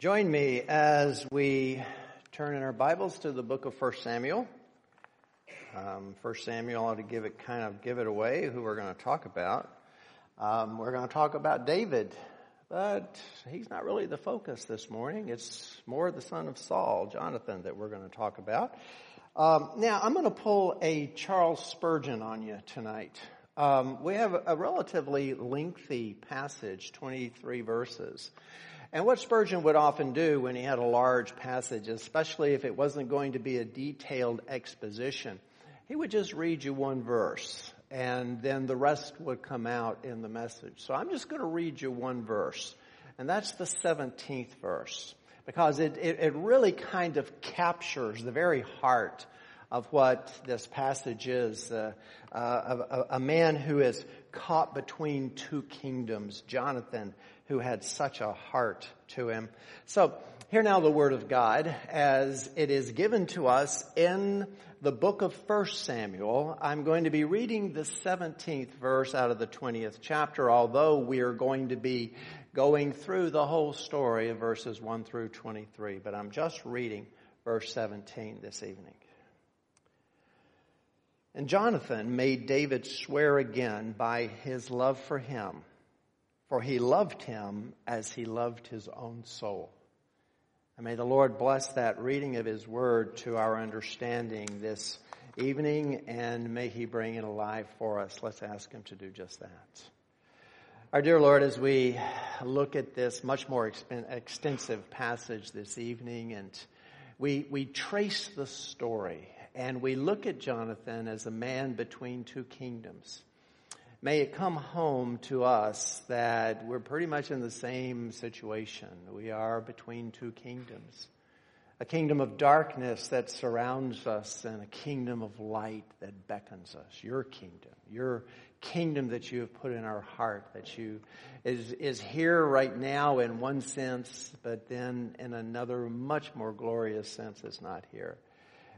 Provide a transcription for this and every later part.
Join me as we turn in our Bibles to the book of 1 Samuel. Um, 1 Samuel ought to give it kind of give it away who we're going to talk about. Um, we're going to talk about David, but he's not really the focus this morning. It's more the son of Saul, Jonathan, that we're going to talk about. Um, now, I'm going to pull a Charles Spurgeon on you tonight. Um, we have a relatively lengthy passage, 23 verses. And what Spurgeon would often do when he had a large passage, especially if it wasn't going to be a detailed exposition, he would just read you one verse and then the rest would come out in the message. So I'm just going to read you one verse and that's the 17th verse because it, it, it really kind of captures the very heart of what this passage is. Uh, uh, a, a man who is caught between two kingdoms, Jonathan, who had such a heart to him. So, hear now the word of God as it is given to us in the book of 1 Samuel. I'm going to be reading the 17th verse out of the 20th chapter, although we are going to be going through the whole story of verses 1 through 23, but I'm just reading verse 17 this evening. And Jonathan made David swear again by his love for him for he loved him as he loved his own soul. And may the Lord bless that reading of his word to our understanding this evening, and may he bring it alive for us. Let's ask him to do just that. Our dear Lord, as we look at this much more extensive passage this evening, and we, we trace the story, and we look at Jonathan as a man between two kingdoms. May it come home to us that we're pretty much in the same situation. We are between two kingdoms. A kingdom of darkness that surrounds us and a kingdom of light that beckons us. Your kingdom. Your kingdom that you have put in our heart that you is, is here right now in one sense, but then in another much more glorious sense is not here.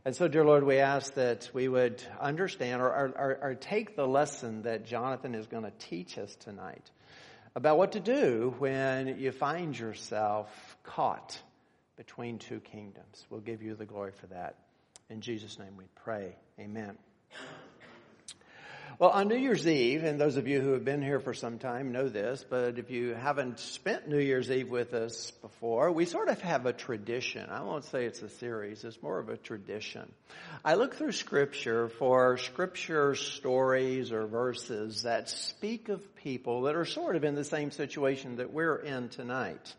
And so, dear Lord, we ask that we would understand or, or, or, take the lesson that Jonathan is going to teach us tonight about what to do when you find yourself caught between two kingdoms. We'll give you the glory for that. In Jesus' name we pray. Amen. Well, on New Year's Eve, and those of you who have been here for some time know this, but if you haven't spent New Year's Eve with us before, we sort of have a tradition. I won't say it's a series, it's more of a tradition. I look through scripture for scripture stories or verses that speak of people that are sort of in the same situation that we're in tonight.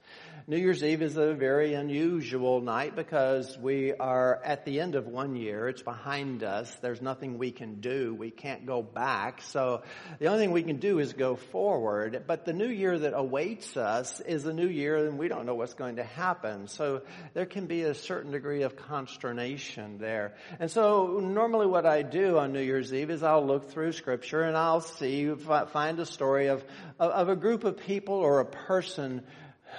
New Year's Eve is a very unusual night because we are at the end of one year. It's behind us. There's nothing we can do. We can't go back. So the only thing we can do is go forward. But the new year that awaits us is a new year and we don't know what's going to happen. So there can be a certain degree of consternation there. And so normally what I do on New Year's Eve is I'll look through scripture and I'll see, find a story of, of a group of people or a person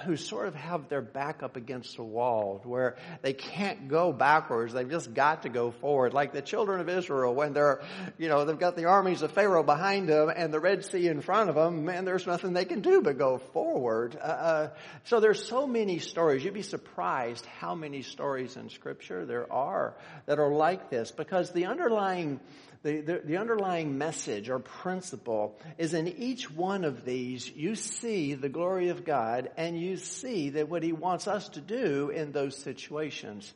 who sort of have their back up against the wall where they can't go backwards. They've just got to go forward. Like the children of Israel when they're, you know, they've got the armies of Pharaoh behind them and the Red Sea in front of them and there's nothing they can do but go forward. Uh, uh, so there's so many stories. You'd be surprised how many stories in scripture there are that are like this because the underlying the, the, the, underlying message or principle is in each one of these, you see the glory of God and you see that what He wants us to do in those situations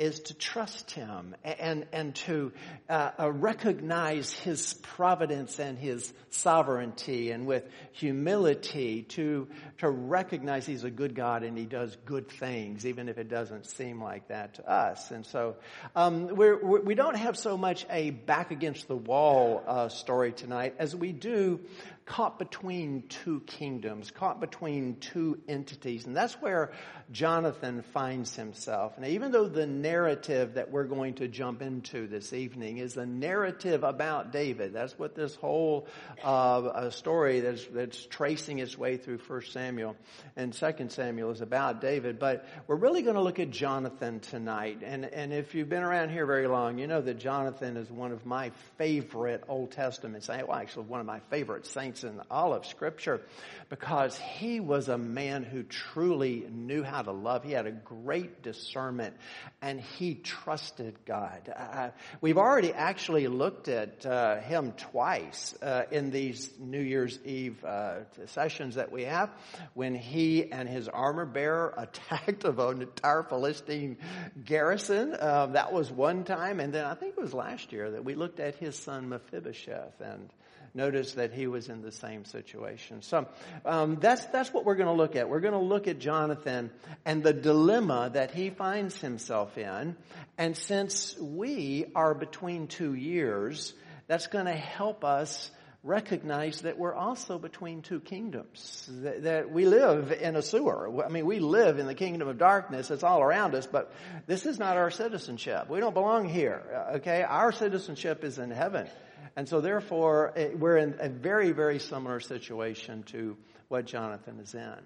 is to trust Him and, and to uh, uh, recognize His providence and His sovereignty and with humility to, to recognize He's a good God and He does good things, even if it doesn't seem like that to us. And so, um, we're, we're, we do not have so much a back against the wall uh, story tonight as we do caught between two kingdoms, caught between two entities. And that's where Jonathan finds himself. And even though the narrative that we're going to jump into this evening is a narrative about David, that's what this whole uh, story that's, that's tracing its way through 1 Samuel and 2 Samuel is about David. But we're really going to look at Jonathan tonight. And, and if you've been around here very long, you know that Jonathan is one of my favorite Old Testament saints. Well, actually, one of my favorite saints saints in all of Scripture because he was a man who truly knew how to love. He had a great discernment and he trusted God. Uh, we've already actually looked at uh, him twice uh, in these New Year's Eve uh, sessions that we have when he and his armor bearer attacked an entire Philistine garrison. Um, that was one time. And then I think it was last year that we looked at his son Mephibosheth and notice that he was in the same situation. So um, that's that's what we're going to look at. We're going to look at Jonathan and the dilemma that he finds himself in. And since we are between two years, that's going to help us recognize that we're also between two kingdoms. That, that, we live in a sewer. I mean, we live in the kingdom of darkness. It's all around us, but this is not our citizenship. We don't belong here. Okay? Our citizenship is in heaven. And so therefore, eh, we're in a very, very similar situation to what Jonathan is in.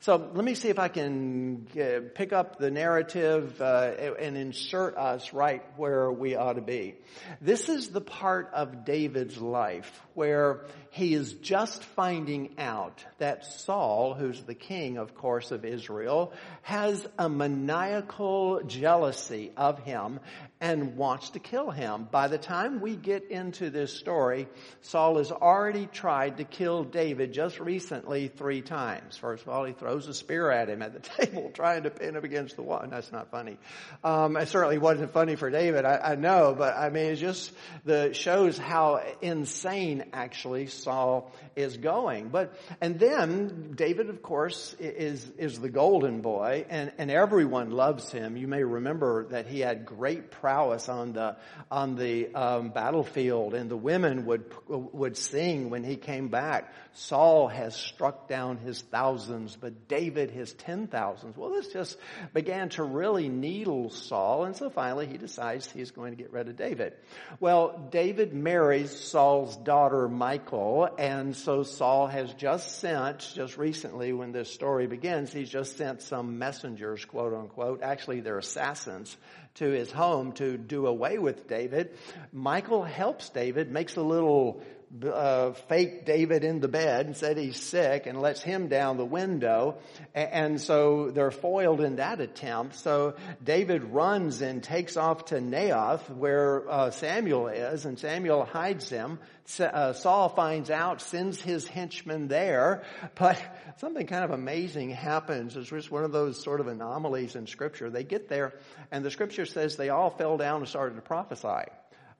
So let me see if I can uh, pick up the narrative uh, and insert us right where we ought to be. This is the part of David's life where he is just finding out that Saul, who's the king, of course, of Israel, has a maniacal jealousy of him and wants to kill him. By the time we get into this story, Saul has already tried to kill David just recently three times. First of all, throws a spear at him at the table, trying to pin him against the wall. And That's not funny. Um, it certainly wasn't funny for David, I, I know, but I mean, it just the shows how insane actually Saul is going. But and then David, of course, is is the golden boy, and and everyone loves him. You may remember that he had great prowess on the on the um, battlefield, and the women would would sing when he came back. Saul has struck down his thousands, but David his ten thousands. Well, this just began to really needle Saul, and so finally he decides he's going to get rid of David. Well, David marries Saul's daughter Michal, and so Saul has just sent, just recently when this story begins, he's just sent some messengers, quote unquote. Actually, they're assassins to his home to do away with David. Michal helps David, makes a little uh, fake David in the bed and said he's sick and lets him down the window. And so they're foiled in that attempt. So David runs and takes off to Naioth where uh, Samuel is and Samuel hides him. Uh, Saul finds out, sends his henchmen there, but something kind of amazing happens. It's just one of those sort of anomalies in scripture. They get there and the scripture says they all fell down and started to prophesy.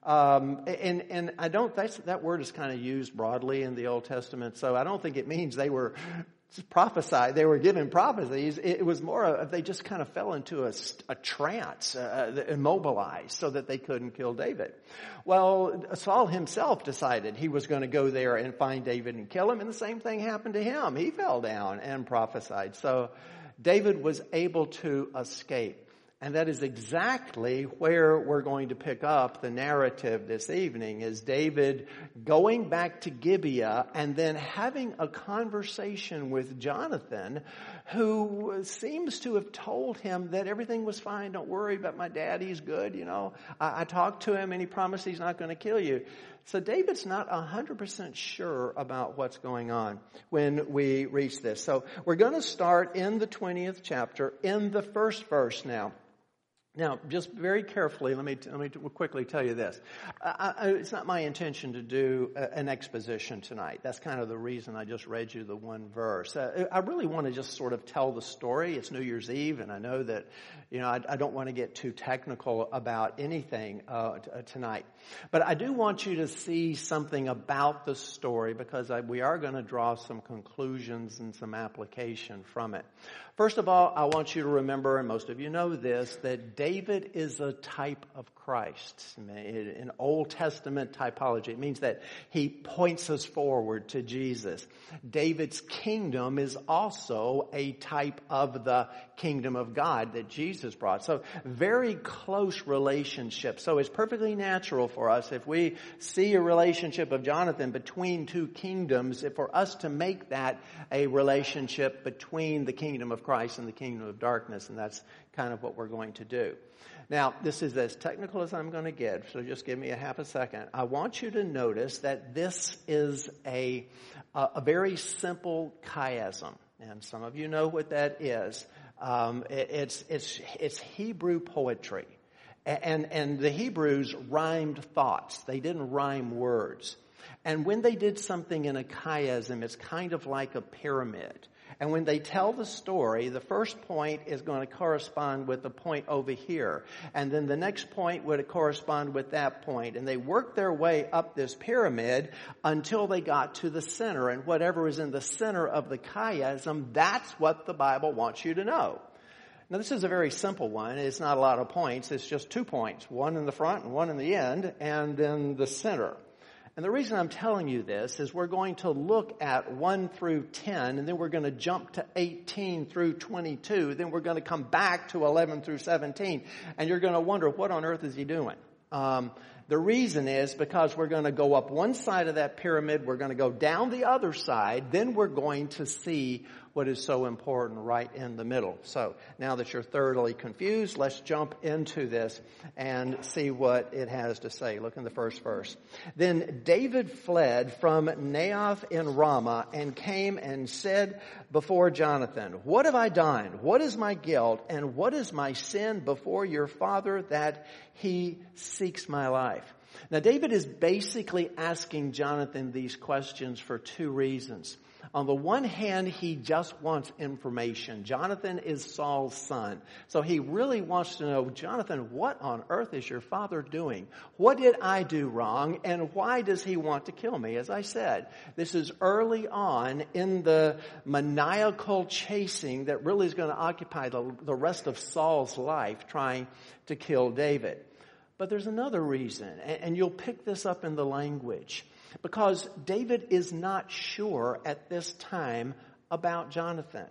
Um, and, and I don't, that word is kind of used broadly in the Old Testament, so I don't think it means they were prophesied, they were given prophecies. It was more of, they just kind of fell into a, a trance, uh, immobilized so that they couldn't kill David. Well, Saul himself decided he was going to go there and find David and kill him, and the same thing happened to him. He fell down and prophesied. So David was able to escape. And that is exactly where we're going to pick up the narrative this evening is David going back to Gibeah and then having a conversation with Jonathan who seems to have told him that everything was fine. Don't worry about my dad. He's good. You know, I, I talked to him and he promised he's not going to kill you. So David's not 100% sure about what's going on when we reach this. So we're going to start in the 20th chapter in the first verse now. Now, just very carefully, let me, let me quickly tell you this. I, I, it's not my intention to do a, an exposition tonight. That's kind of the reason I just read you the one verse. Uh, I really want to just sort of tell the story. It's New Year's Eve, and I know that, you know, I, I don't want to get too technical about anything uh, t- uh, tonight. But I do want you to see something about the story because we are going to draw some conclusions and some application from it. First of all, I want you to remember, and most of you know this, that David is a type of Christ. In Old Testament typology, it means that he points us forward to Jesus. David's kingdom is also a type of the kingdom of God that Jesus brought. So very close relationship. So it's perfectly natural for us if we see a relationship of Jonathan between two kingdoms, for us to make that a relationship between the kingdom of Christ and the kingdom of darkness. And that's kind of what we're going to do. Now, this is as technical as I'm going to get, so just give me a half a second. I want you to notice that this is a, a, a very simple chiasm, and some of you know what that is. Um, it, it's, it's, it's Hebrew poetry. And, and the Hebrews rhymed thoughts. They didn't rhyme words. And when they did something in a chiasm, it's kind of like a pyramid. And when they tell the story, the first point is going to correspond with the point over here. And then the next point would correspond with that point. And they worked their way up this pyramid until they got to the center. And whatever is in the center of the chiasm, that's what the Bible wants you to know. Now this is a very simple one. It's not a lot of points. It's just two points. One in the front and one in the end, and then the center. And the reason I'm telling you this is we're going to look at 1 through 10, and then we're going to jump to 18 through 22, then we're going to come back to 11 through 17, and you're going to wonder, what on earth is he doing? Um, the reason is because we're going to go up one side of that pyramid, we're going to go down the other side, then we're going to see what is so important right in the middle. So now that you're thoroughly confused, let's jump into this and see what it has to say. Look in the first verse. Then David fled from Naioth in Ramah and came and said before Jonathan, what have I done? What is my guilt and what is my sin before your father that he seeks my life? Now David is basically asking Jonathan these questions for two reasons. On the one hand, he just wants information. Jonathan is Saul's son. So he really wants to know, Jonathan, what on earth is your father doing? What did I do wrong? And why does he want to kill me? As I said, this is early on in the maniacal chasing that really is going to occupy the, the rest of Saul's life trying to kill David. But there's another reason, and you'll pick this up in the language because David is not sure at this time about Jonathan.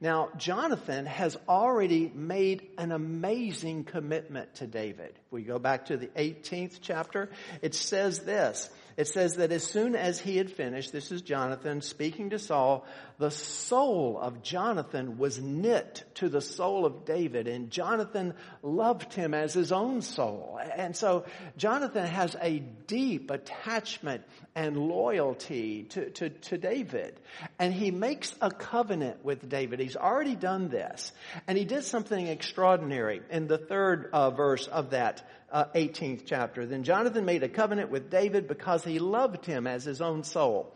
Now, Jonathan has already made an amazing commitment to David. If we go back to the 18th chapter, it says this. It says that as soon as he had finished, this is Jonathan speaking to Saul, the soul of Jonathan was knit to the soul of David and Jonathan loved him as his own soul. And so Jonathan has a deep attachment and loyalty to, to, to David. And he makes a covenant with David. He's already done this. And he did something extraordinary in the third uh, verse of that uh, 18th chapter. Then Jonathan made a covenant with David because he loved him as his own soul.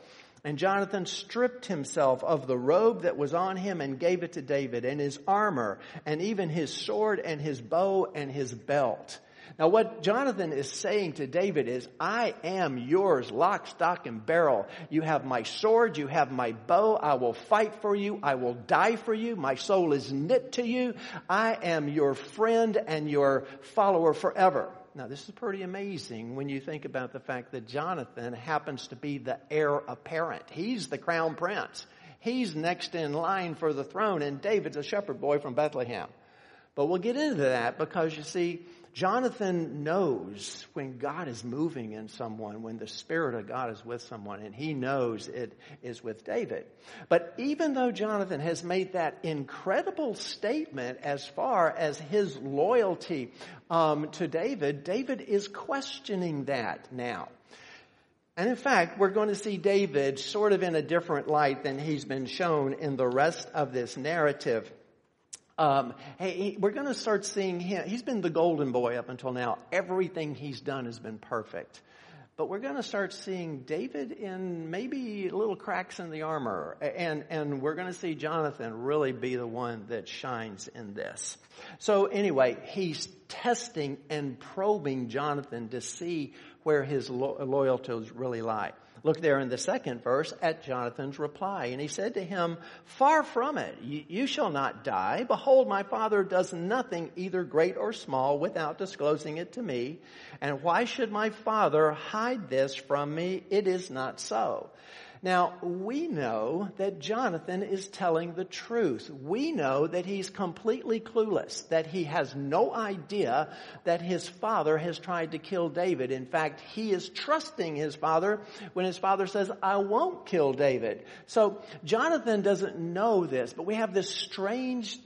And Jonathan stripped himself of the robe that was on him and gave it to David and his armor and even his sword and his bow and his belt. Now what Jonathan is saying to David is, I am yours, lock, stock, and barrel. You have my sword, you have my bow, I will fight for you, I will die for you, my soul is knit to you, I am your friend and your follower forever. Now this is pretty amazing when you think about the fact that Jonathan happens to be the heir apparent. He's the crown prince. He's next in line for the throne and David's a shepherd boy from Bethlehem. But we'll get into that because you see, Jonathan knows when God is moving in someone, when the Spirit of God is with someone, and he knows it is with David. But even though Jonathan has made that incredible statement as far as his loyalty um, to David, David is questioning that now. And in fact, we're going to see David sort of in a different light than he's been shown in the rest of this narrative. Um, hey, we're going to start seeing him. He's been the golden boy up until now. Everything he's done has been perfect. But we're going to start seeing David in maybe little cracks in the armor. And, and we're going to see Jonathan really be the one that shines in this. So anyway, he's testing and probing Jonathan to see where his lo- loyalties really lie. Look there in the second verse at Jonathan's reply. And he said to him, Far from it. You shall not die. Behold, my father does nothing, either great or small, without disclosing it to me. And why should my father hide this from me? It is not so. Now, we know that Jonathan is telling the truth. We know that he's completely clueless, that he has no idea that his father has tried to kill David. In fact, he is trusting his father when his father says, I won't kill David. So, Jonathan doesn't know this, but we have this strange,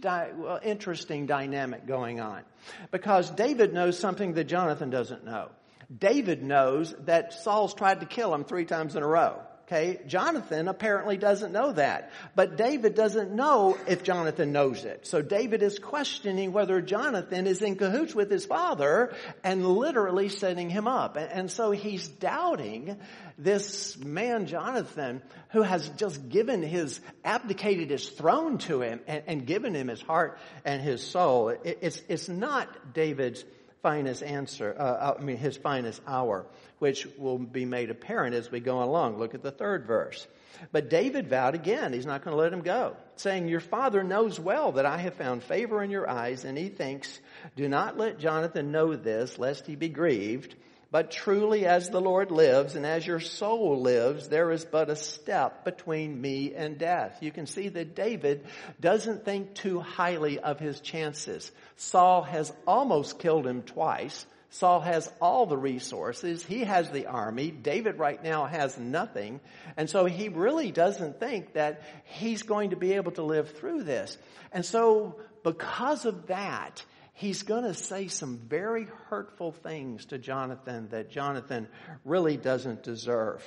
interesting dynamic going on. Because David knows something that Jonathan doesn't know. David knows that Saul's tried to kill him three times in a row. Okay, Jonathan apparently doesn't know that. But David doesn't know if Jonathan knows it. So David is questioning whether Jonathan is in cahoots with his father and literally setting him up. And so he's doubting this man Jonathan who has just given his, abdicated his throne to him and, and given him his heart and his soul. It, it's, it's not David's finest answer, uh, uh, I mean, his finest hour, which will be made apparent as we go along. Look at the third verse. But David vowed again, he's not going to let him go, saying, Your father knows well that I have found favor in your eyes, and he thinks, Do not let Jonathan know this, lest he be grieved. But truly as the Lord lives and as your soul lives, there is but a step between me and death. You can see that David doesn't think too highly of his chances. Saul has almost killed him twice. Saul has all the resources. He has the army. David right now has nothing. And so he really doesn't think that he's going to be able to live through this. And so because of that, he's going to say some very hurtful things to Jonathan that Jonathan really doesn't deserve.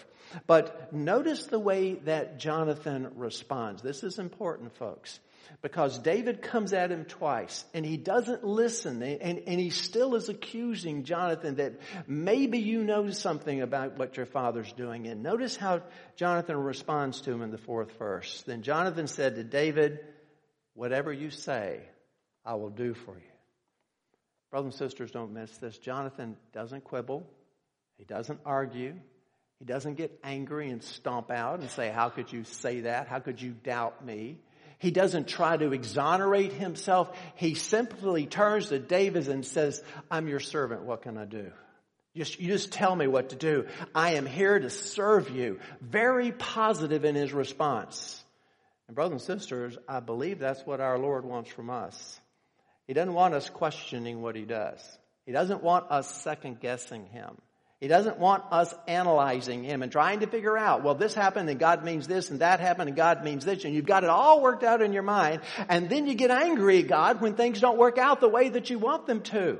But notice the way that Jonathan responds. This is important, folks. Because David comes at him twice and he doesn't listen and, and he still is accusing Jonathan that maybe you know something about what your father's doing. And notice how Jonathan responds to him in the fourth verse. Then Jonathan said to David, whatever you say, I will do for you. Brothers and sisters, don't miss this. Jonathan doesn't quibble. He doesn't argue. He doesn't get angry and stomp out and say, how could you say that? How could you doubt me? He doesn't try to exonerate himself. He simply turns to David and says, I'm your servant. What can I do? Just, you just tell me what to do. I am here to serve you. Very positive in his response. And brothers and sisters, I believe that's what our Lord wants from us. He doesn't want us questioning what he does. He doesn't want us second guessing him. He doesn't want us analyzing him and trying to figure out, well, this happened and God means this and that happened and God means this and you've got it all worked out in your mind and then you get angry at God when things don't work out the way that you want them to.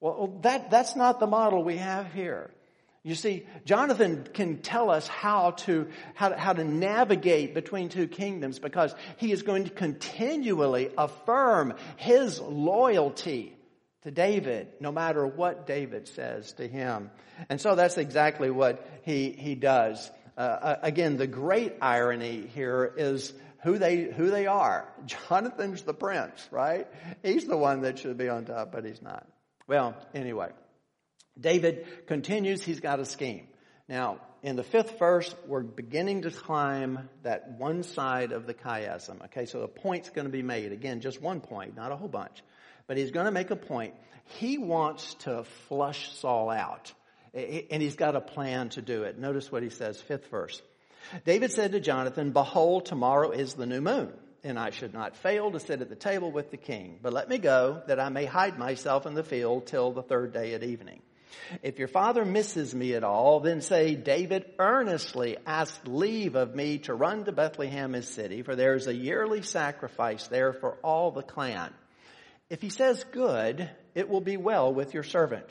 Well, that, that's not the model we have here. You see, Jonathan can tell us how to, how to, how to navigate between two kingdoms because he is going to continually affirm his loyalty to David, no matter what David says to him. And so that's exactly what he, he does. Uh, again, the great irony here is who they, who they are. Jonathan's the prince, right? He's the one that should be on top, but he's not. Well, anyway. David continues, he's got a scheme. Now, in the fifth verse, we're beginning to climb that one side of the chiasm. Okay, so a point's going to be made. Again, just one point, not a whole bunch. But he's going to make a point. He wants to flush Saul out. And he's got a plan to do it. Notice what he says, fifth verse. David said to Jonathan, Behold, tomorrow is the new moon, and I should not fail to sit at the table with the king. But let me go, that I may hide myself in the field till the third day at evening. If your father misses me at all, then say, David earnestly asked leave of me to run to Bethlehem his city, for there is a yearly sacrifice there for all the clan. If he says good, it will be well with your servant.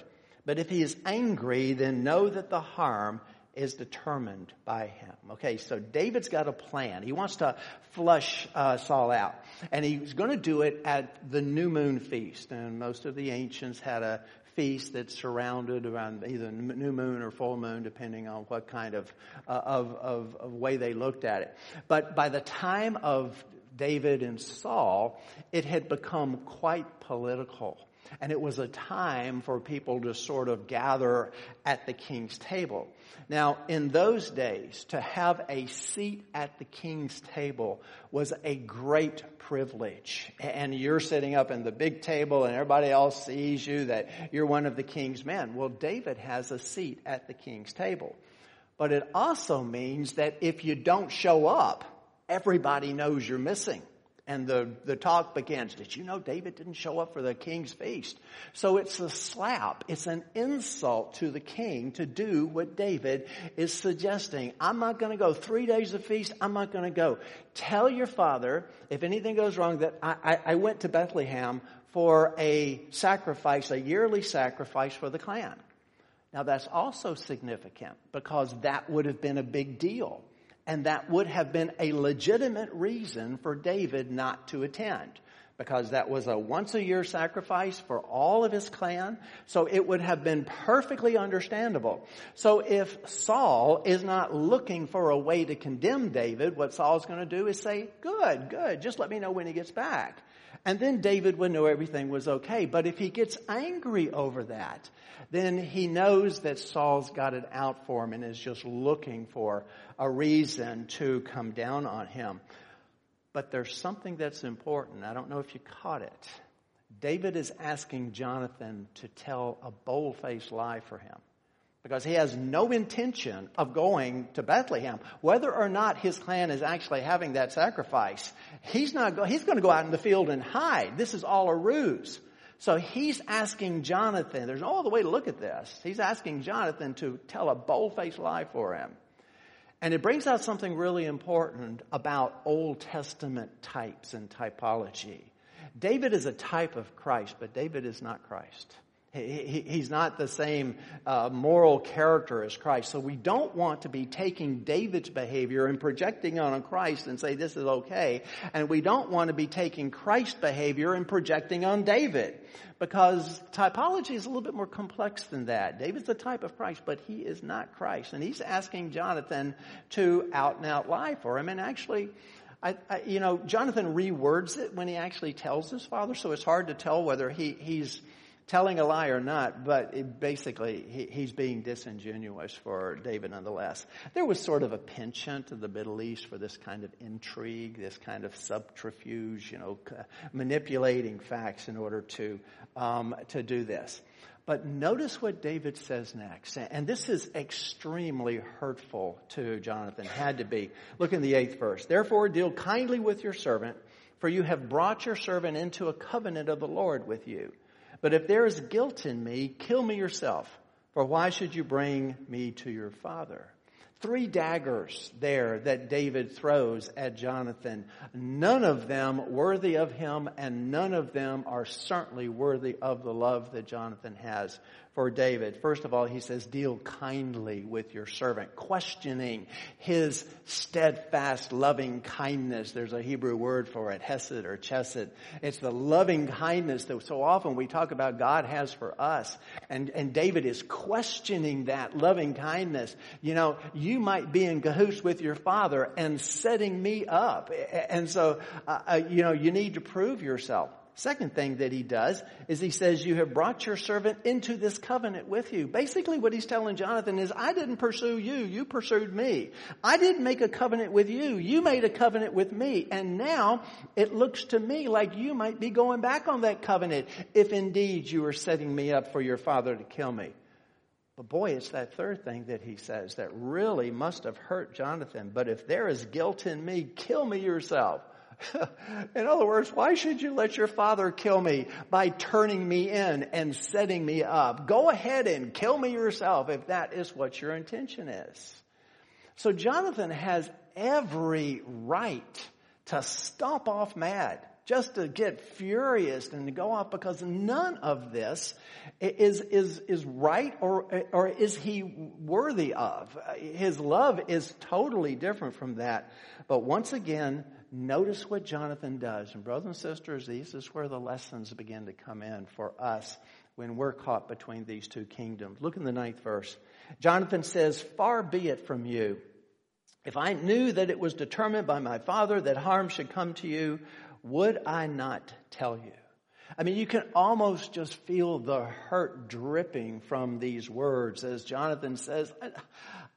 But if he is angry, then know that the harm is determined by him. Okay, so David's got a plan. He wants to flush uh, Saul out. And he's going to do it at the new moon feast. And most of the ancients had a feast that's surrounded around either new moon or full moon, depending on what kind of, uh, of, of, of way they looked at it. But by the time of David and Saul, it had become quite political. And it was a time for people to sort of gather at the king's table. Now, in those days, to have a seat at the king's table was a great privilege. And you're sitting up in the big table and everybody else sees you that you're one of the king's men. Well, David has a seat at the king's table. But it also means that if you don't show up, everybody knows you're missing. And the, the talk begins. Did you know David didn't show up for the king's feast? So it's a slap. It's an insult to the king to do what David is suggesting. I'm not going to go three days of feast. I'm not going to go. Tell your father, if anything goes wrong, that I, I, I went to Bethlehem for a sacrifice, a yearly sacrifice for the clan. Now that's also significant because that would have been a big deal. And that would have been a legitimate reason for David not to attend. Because that was a once a year sacrifice for all of his clan. So it would have been perfectly understandable. So if Saul is not looking for a way to condemn David, what Saul's going to do is say, good, good, just let me know when he gets back. And then David would know everything was okay. But if he gets angry over that, then he knows that Saul's got it out for him and is just looking for a reason to come down on him. But there's something that's important. I don't know if you caught it. David is asking Jonathan to tell a bold-faced lie for him because he has no intention of going to Bethlehem. Whether or not his clan is actually having that sacrifice, he's not go, he's going to go out in the field and hide. This is all a ruse. So he's asking Jonathan, there's no other way to look at this. He's asking Jonathan to tell a bold-faced lie for him. And it brings out something really important about Old Testament types and typology. David is a type of Christ, but David is not Christ. He, he's not the same uh, moral character as Christ. So we don't want to be taking David's behavior and projecting on Christ and say this is okay. And we don't want to be taking Christ's behavior and projecting on David. Because typology is a little bit more complex than that. David's the type of Christ, but he is not Christ. And he's asking Jonathan to out and out lie for him. And actually, I, I, you know, Jonathan rewords it when he actually tells his father, so it's hard to tell whether he, he's telling a lie or not, but it basically he, he's being disingenuous for David nonetheless. There was sort of a penchant in the Middle East for this kind of intrigue, this kind of subterfuge, you know, manipulating facts in order to um, to do this. But notice what David says next. And this is extremely hurtful to Jonathan, had to be. Look in the eighth verse. Therefore, deal kindly with your servant, for you have brought your servant into a covenant of the Lord with you. But if there is guilt in me, kill me yourself. For why should you bring me to your father? Three daggers there that David throws at Jonathan. None of them worthy of him and none of them are certainly worthy of the love that Jonathan has for David. First of all, he says, deal kindly with your servant, questioning his steadfast loving kindness. There's a Hebrew word for it, hesed or chesed. It's the loving kindness that so often we talk about God has for us. And, and David is questioning that loving kindness. You know, you might be in cahoots with your father and setting me up. And so, uh, uh you know, you need to prove yourself. Second thing that he does is he says, you have brought your servant into this covenant with you. Basically what he's telling Jonathan is, I didn't pursue you, you pursued me. I didn't make a covenant with you, you made a covenant with me. And now it looks to me like you might be going back on that covenant if indeed you are setting me up for your father to kill me. But boy, it's that third thing that he says that really must have hurt Jonathan. But if there is guilt in me, kill me yourself. in other words, why should you let your father kill me by turning me in and setting me up? Go ahead and kill me yourself if that is what your intention is. So Jonathan has every right to stomp off mad, just to get furious and to go off because none of this is, is, is right or, or is he worthy of. His love is totally different from that. But once again, notice what Jonathan does. And brothers and sisters, this is where the lessons begin to come in for us when we're caught between these two kingdoms. Look in the ninth verse. Jonathan says, far be it from you. If I knew that it was determined by my father that harm should come to you, would I not tell you? I mean, you can almost just feel the hurt dripping from these words as Jonathan says,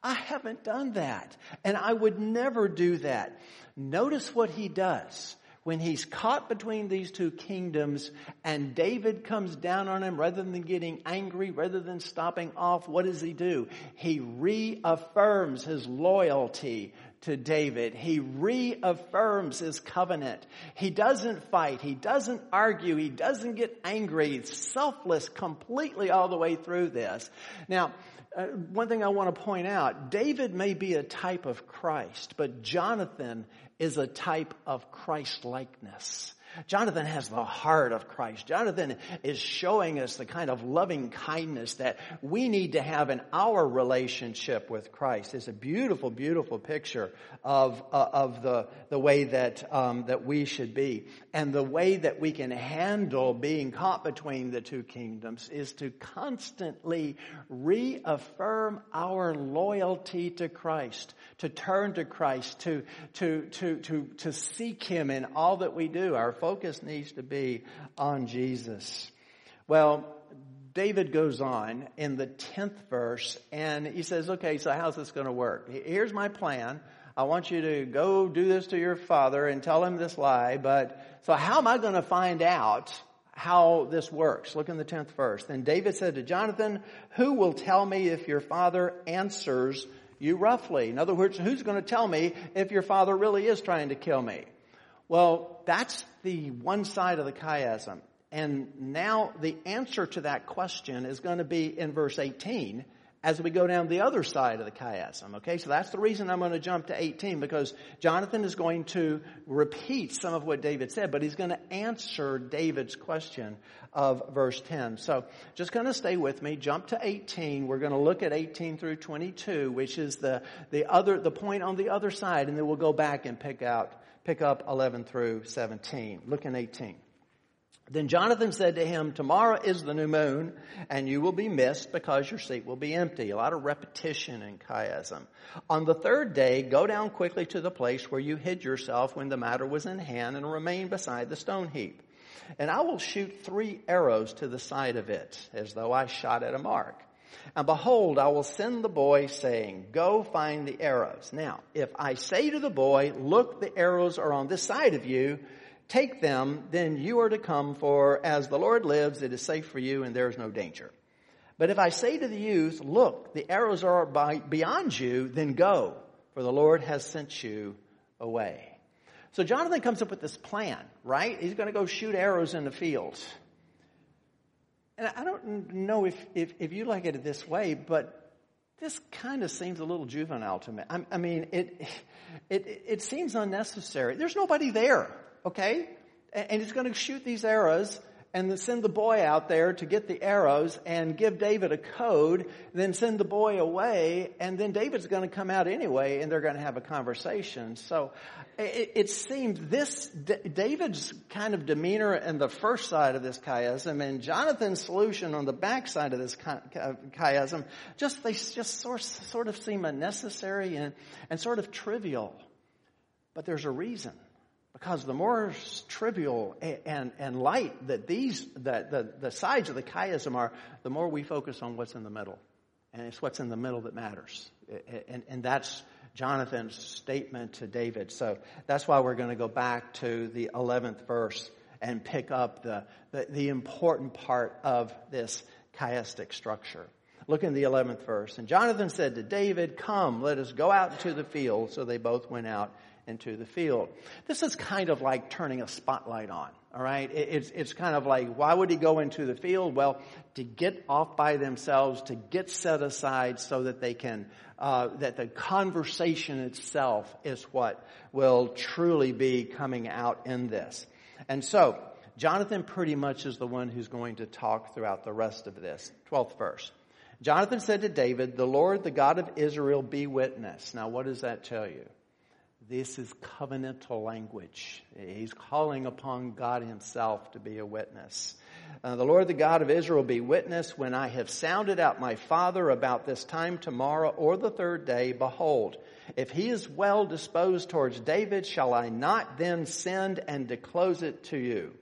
I haven't done that. And I would never do that. Notice what he does. when he's caught between these two kingdoms and David comes down on him rather than getting angry, rather than stopping off, what does he do? He reaffirms his loyalty to David. He reaffirms his covenant. He doesn't fight. He doesn't argue. He doesn't get angry. He's selfless completely all the way through this. Now, uh, one thing I want to point out, David may be a type of Christ, but Jonathan is a type of Christ likeness. Jonathan has the heart of Christ. Jonathan is showing us the kind of loving kindness that we need to have in our relationship with Christ. It's a beautiful, beautiful picture of uh, of the the way that um, that we should be, and the way that we can handle being caught between the two kingdoms is to constantly reaffirm our loyalty to Christ, to turn to Christ, to to to to to seek Him in all that we do. Our focus needs to be on Jesus. Well, David goes on in the 10th verse and he says, okay, so how's this going to work? Here's my plan. I want you to go do this to your father and tell him this lie, but so how am I going to find out how this works? Look in the 10th verse. Then David said to Jonathan, who will tell me if your father answers you roughly? In other words, who's going to tell me if your father really is trying to kill me? Well, that's the one side of the chiasm. And now the answer to that question is going to be in verse 18 as we go down the other side of the chiasm. Okay, so that's the reason I'm going to jump to 18 because Jonathan is going to repeat some of what David said, but he's going to answer David's question of verse 10. So just going to stay with me. Jump to 18. We're going to look at 18 through 22, which is the, the other, the point on the other side, and then we'll go back and pick out pick up 11 through 17. Look in 18. Then Jonathan said to him, Tomorrow is the new moon, and you will be missed because your seat will be empty. A lot of repetition in chiasm. On the third day, go down quickly to the place where you hid yourself when the matter was in hand and remain beside the stone heap. And I will shoot three arrows to the side of it, as though I shot at a mark. And behold, I will send the boy saying, go find the arrows. Now, if I say to the boy, look, the arrows are on this side of you, take them, then you are to come for as the Lord lives, it is safe for you and there is no danger. But if I say to the youth, look, the arrows are by, beyond you, then go, for the Lord has sent you away. So Jonathan comes up with this plan, right? He's going to go shoot arrows in the fields. And I don't know if, if, if you like it this way, but this kind of seems a little juvenile to me. I, I mean, it, it, it seems unnecessary. There's nobody there, okay? And, and he's going to shoot these arrows and send the boy out there to get the arrows and give David a code, then send the boy away, and then David's going to come out anyway, and they're going to have a conversation. So it, it seems this, David's kind of demeanor in the first side of this chiasm and Jonathan's solution on the back side of this chiasm, just, they just sort, sort of seem unnecessary and, and sort of trivial. But there's a reason. Because the more trivial and, and light that these, that the, the sides of the chiasm are, the more we focus on what's in the middle. And it's what's in the middle that matters. And, and that's Jonathan's statement to David. So that's why we're going to go back to the 11th verse and pick up the, the, the important part of this chiastic structure. Look in the 11th verse. And Jonathan said to David, Come, let us go out into the field. So they both went out into the field. This is kind of like turning a spotlight on. All right. It's, it's kind of like, why would he go into the field? Well, to get off by themselves, to get set aside so that they can, uh, that the conversation itself is what will truly be coming out in this. And so, Jonathan pretty much is the one who's going to talk throughout the rest of this. 12th verse. Jonathan said to David, the Lord, the God of Israel, be witness. Now, what does that tell you? This is covenantal language. He's calling upon God himself to be a witness. Uh, the Lord, the God of Israel, be witness when I have sounded out my father about this time tomorrow or the third day. Behold, if he is well disposed towards David, shall I not then send and disclose it to you?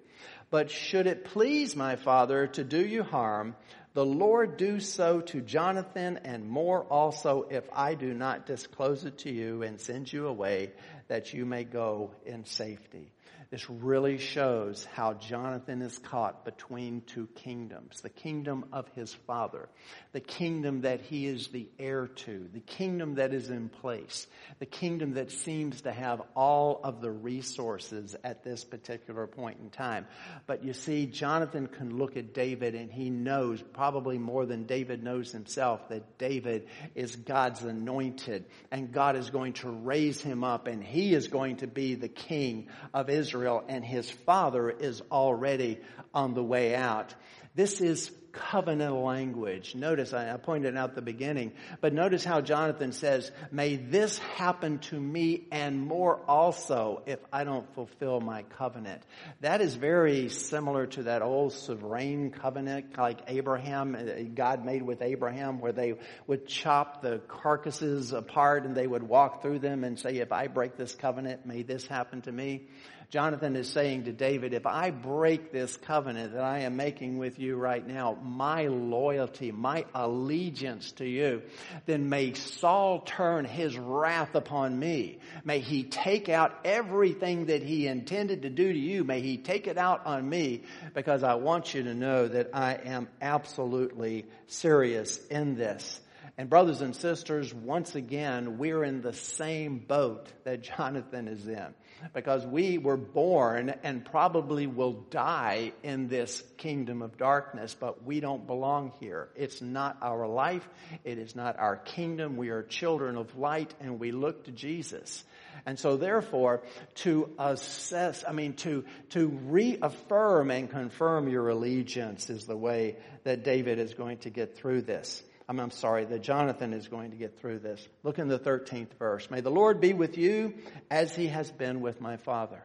But should it please my father to do you harm, the Lord do so to Jonathan and more also if I do not disclose it to you and send you away that you may go in safety. This really shows how Jonathan is caught between two kingdoms. The kingdom of his father, the kingdom that he is the heir to, the kingdom that is in place, the kingdom that seems to have all of the resources at this particular point in time. But you see, Jonathan can look at David and he knows, probably more than David knows himself, that David is God's anointed and God is going to raise him up and he is going to be the king of Israel Israel and his father is already on the way out. This is covenantal language. Notice, I pointed out the beginning, but notice how Jonathan says, may this happen to me and more also if I don't fulfill my covenant. That is very similar to that old sovereign covenant like Abraham, uh, God made with Abraham where they would chop the carcasses apart and they would walk through them and say, if I break this covenant, may this happen to me. Jonathan is saying to David, if I break this covenant that I am making with you right now, my loyalty, my allegiance to you, then may Saul turn his wrath upon me. May he take out everything that he intended to do to you. May he take it out on me because I want you to know that I am absolutely serious in this. And brothers and sisters, once again, we're in the same boat that Jonathan is in because we were born and probably will die in this kingdom of darkness, but we don't belong here. It's not our life. It is not our kingdom. We are children of light and we look to Jesus. And so therefore, to assess, I mean, to, to reaffirm and confirm your allegiance is the way that David is going to get through this. I'm, I'm sorry, that Jonathan is going to get through this. Look in the 13th verse. May the Lord be with you as he has been with my father.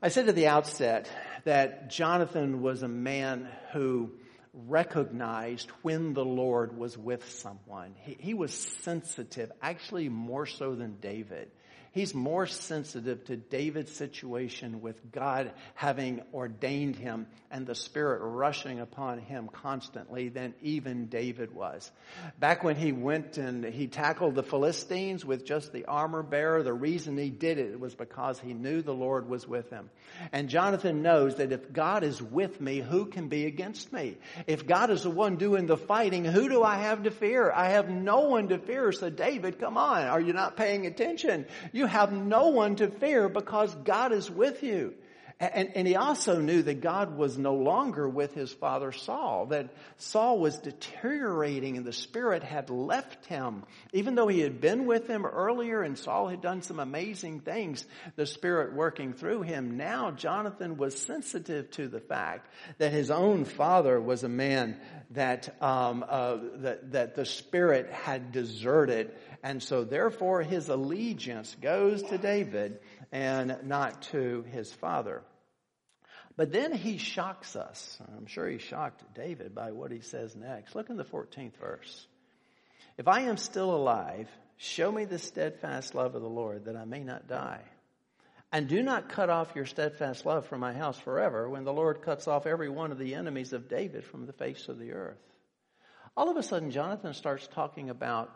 I said at the outset that Jonathan was a man who recognized when the Lord was with someone. He, he was sensitive, actually more so than David he's more sensitive to David's situation with God having ordained him and the Spirit rushing upon him constantly than even David was. Back when he went and he tackled the Philistines with just the armor bearer, the reason he did it was because he knew the Lord was with him. And Jonathan knows that if God is with me, who can be against me? If God is the one doing the fighting, who do I have to fear? I have no one to fear. So David, come on. Are you not paying attention? You you have no one to fear because God is with you. And, and, he also knew that God was no longer with his father Saul, that Saul was deteriorating and the Spirit had left him. Even though he had been with him earlier and Saul had done some amazing things, the Spirit working through him, now Jonathan was sensitive to the fact that his own father was a man that, um, uh, that, that the Spirit had deserted and so therefore his allegiance goes to David and not to his father. But then he shocks us. I'm sure he shocked David by what he says next. Look in the 14th verse. If I am still alive, show me the steadfast love of the Lord that I may not die. And do not cut off your steadfast love from my house forever when the Lord cuts off every one of the enemies of David from the face of the earth. All of a sudden, Jonathan starts talking about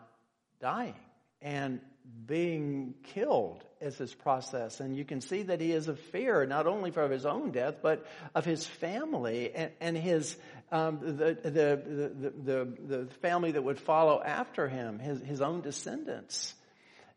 dying and being killed as this process. And you can see that he is a fear, not only for his own death, but of his family and, and his, um, the, the, the, the, the family that would follow after him, his, his own descendants.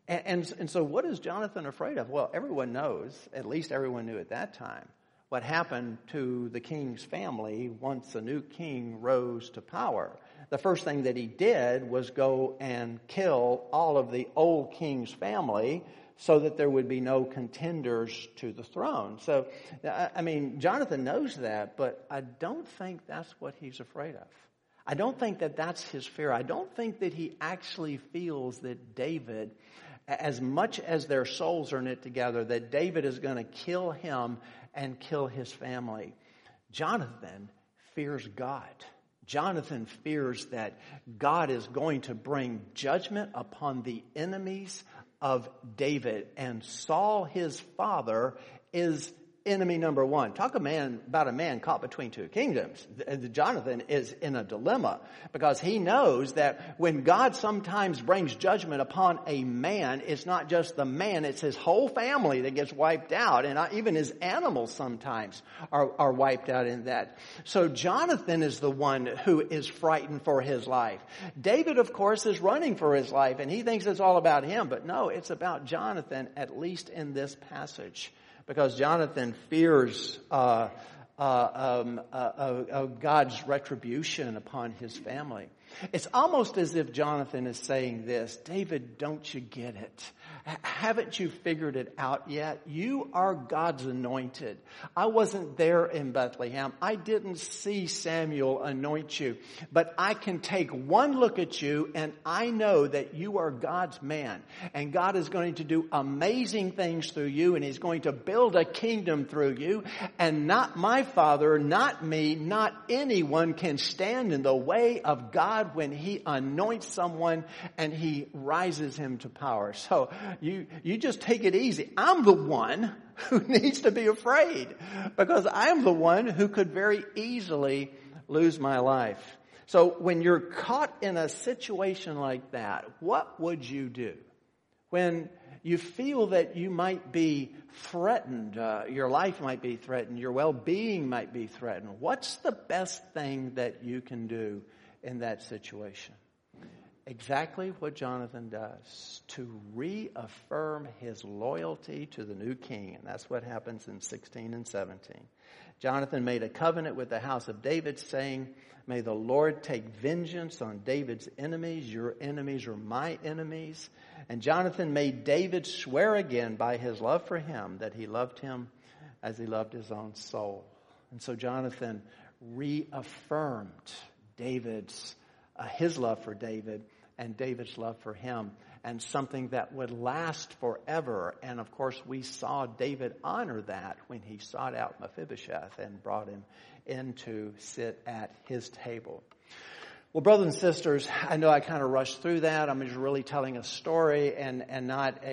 And, and, and so what is Jonathan afraid of? Well, everyone knows, at least everyone knew at that time, what happened to the king's family once a new king rose to power the first thing that he did was go and kill all of the old king's family so that there would be no contenders to the throne. So, I mean, Jonathan knows that, but I don't think that's what he's afraid of. I don't think that that's his fear. I don't think that he actually feels that David, as much as their souls are knit together, that David is going to kill him and kill his family. Jonathan fears God. Jonathan fears that God is going to bring judgment upon the enemies of David. And Saul, his father, is enemy number one. Talk a man about a man caught between two kingdoms. Uh, Jonathan is in a dilemma because he knows that when God sometimes brings judgment upon a man, it's not just the man, it's his whole family that gets wiped out. And even his animals sometimes are, are wiped out in that. So Jonathan is the one who is frightened for his life. David, of course, is running for his life and he thinks it's all about him, but no, it's about Jonathan, at least in this passage because Jonathan fears uh, uh, um, uh, God's retribution upon his family. It's almost as if Jonathan is saying this, David, don't you get it? Haven't you figured it out yet? You are God's anointed. I wasn't there in Bethlehem. I didn't see Samuel anoint you, but I can take one look at you and I know that you are God's man and God is going to do amazing things through you and he's going to build a kingdom through you and not my father, not me, not anyone can stand in the way of God when he anoints someone and he rises him to power. So you, you just take it easy. I'm the one who needs to be afraid because I'm the one who could very easily lose my life. So when you're caught in a situation like that, what would you do? When you feel that you might be threatened, uh, your life might be threatened, your well-being might be threatened, what's the best thing that you can do in that situation? exactly what Jonathan does to reaffirm his loyalty to the new king. And that's what happens in 16 and 17. Jonathan made a covenant with the house of David saying, May the Lord take vengeance on David's enemies. Your enemies are my enemies. And Jonathan made David swear again by his love for him that he loved him as he loved his own soul. And so Jonathan reaffirmed David's uh, his love for David and David's love for him and something that would last forever. And of course, we saw David honor that when he sought out Mephibosheth and brought him in to sit at his table. Well, brothers and sisters, I know I kind of rushed through that. I'm just really telling a story and, and not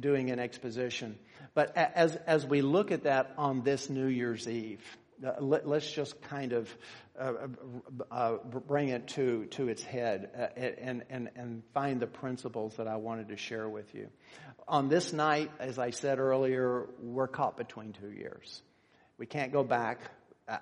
doing an exposition. But as, as we look at that on this New Year's Eve, uh, let, us just kind of uh, uh, bring it to, to its head uh, and, and, and find the principles that I wanted to share with you. On this night, as I said earlier, we're caught between two years. We can't go back.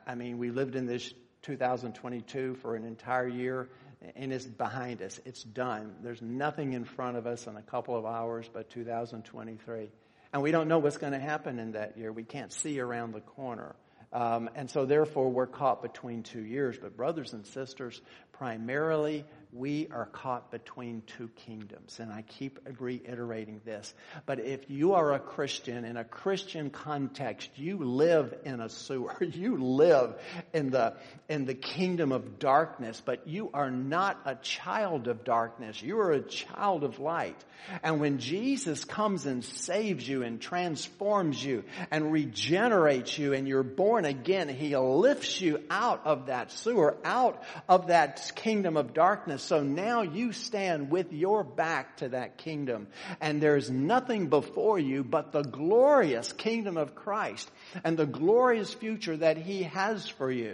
I mean, we lived in this 2022 for an entire year and it's behind us. It's done. There's nothing in front of us in a couple of hours but 2023. And we don't know what's going to happen in that year. We can't see around the corner. Um, and so therefore we're caught between two years. But brothers and sisters, primarily we are caught between two kingdoms. And I keep reiterating this. But if you are a Christian in a Christian context, you live in a sewer. You live in the, in the kingdom of darkness, but you are not a child of darkness. You are a child of light. And when Jesus comes and saves you and transforms you and regenerates you and you're born again, He lifts you out of that sewer, out of that kingdom of darkness so now you stand with your back to that kingdom and there's nothing before you but the glorious kingdom of Christ and the glorious future that he has for you.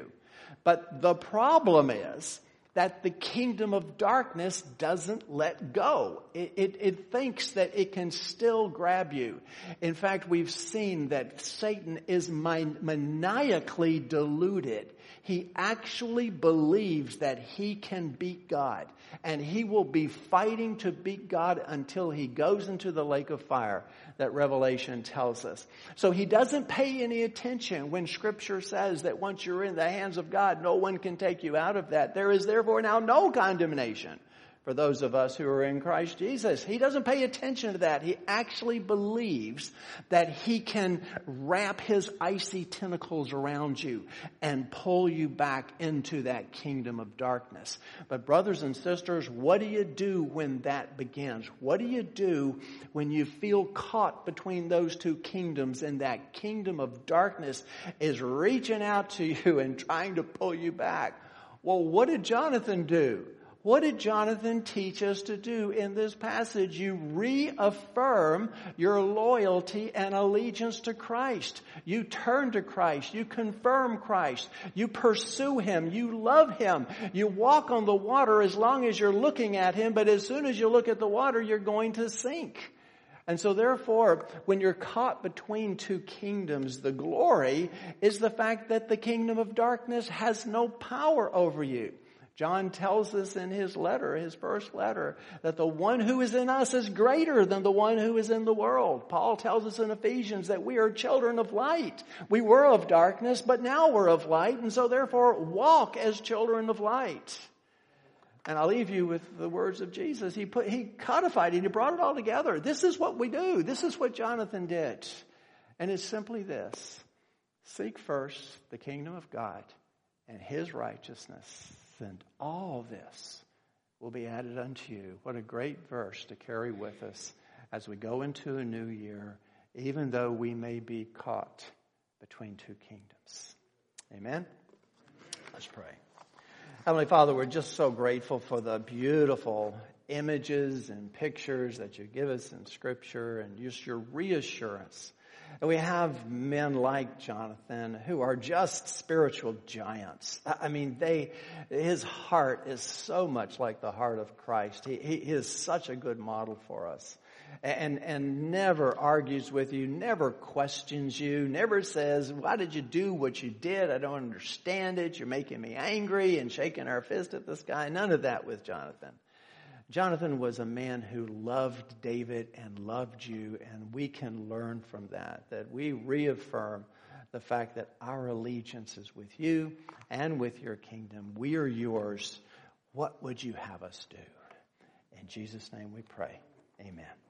But the problem is that the kingdom of darkness doesn't let go. It, it, it, thinks that it can still grab you. In fact, we've seen that Satan is maniacally deluded he actually believes that he can beat God. And he will be fighting to beat God until he goes into the lake of fire that Revelation tells us. So he doesn't pay any attention when scripture says that once you're in the hands of God, no one can take you out of that. There is therefore now no condemnation for those of us who are in Christ Jesus. He doesn't pay attention to that. He actually believes that he can wrap his icy tentacles around you and pull you back into that kingdom of darkness. But brothers and sisters, what do you do when that begins? What do you do when you feel caught between those two kingdoms and that kingdom of darkness is reaching out to you and trying to pull you back? Well, what did Jonathan do? What did Jonathan teach us to do in this passage? You reaffirm your loyalty and allegiance to Christ. You turn to Christ. You confirm Christ. You pursue Him. You love Him. You walk on the water as long as you're looking at Him, but as soon as you look at the water, you're going to sink. And so therefore, when you're caught between two kingdoms, the glory is the fact that the kingdom of darkness has no power over you. John tells us in his letter, his first letter, that the one who is in us is greater than the one who is in the world. Paul tells us in Ephesians that we are children of light. We were of darkness, but now we're of light, and so therefore walk as children of light. And I'll leave you with the words of Jesus. He put, he codified it. He brought it all together. This is what we do. This is what Jonathan did. And it's simply this. Seek first the kingdom of God and his righteousness and all this will be added unto you. What a great verse to carry with us as we go into a new year, even though we may be caught between two kingdoms. Amen? Let's pray. Heavenly Father, we're just so grateful for the beautiful images and pictures that you give us in Scripture and just your reassurance and we have men like Jonathan who are just spiritual giants. I mean, they, his heart is so much like the heart of Christ. He, he is such a good model for us. And, and never argues with you, never questions you, never says, why did you do what you did? I don't understand it. You're making me angry and shaking our fist at this guy. None of that with Jonathan. Jonathan was a man who loved David and loved you, and we can learn from that, that we reaffirm the fact that our allegiance is with you and with your kingdom. We are yours. What would you have us do? In Jesus' name we pray. Amen.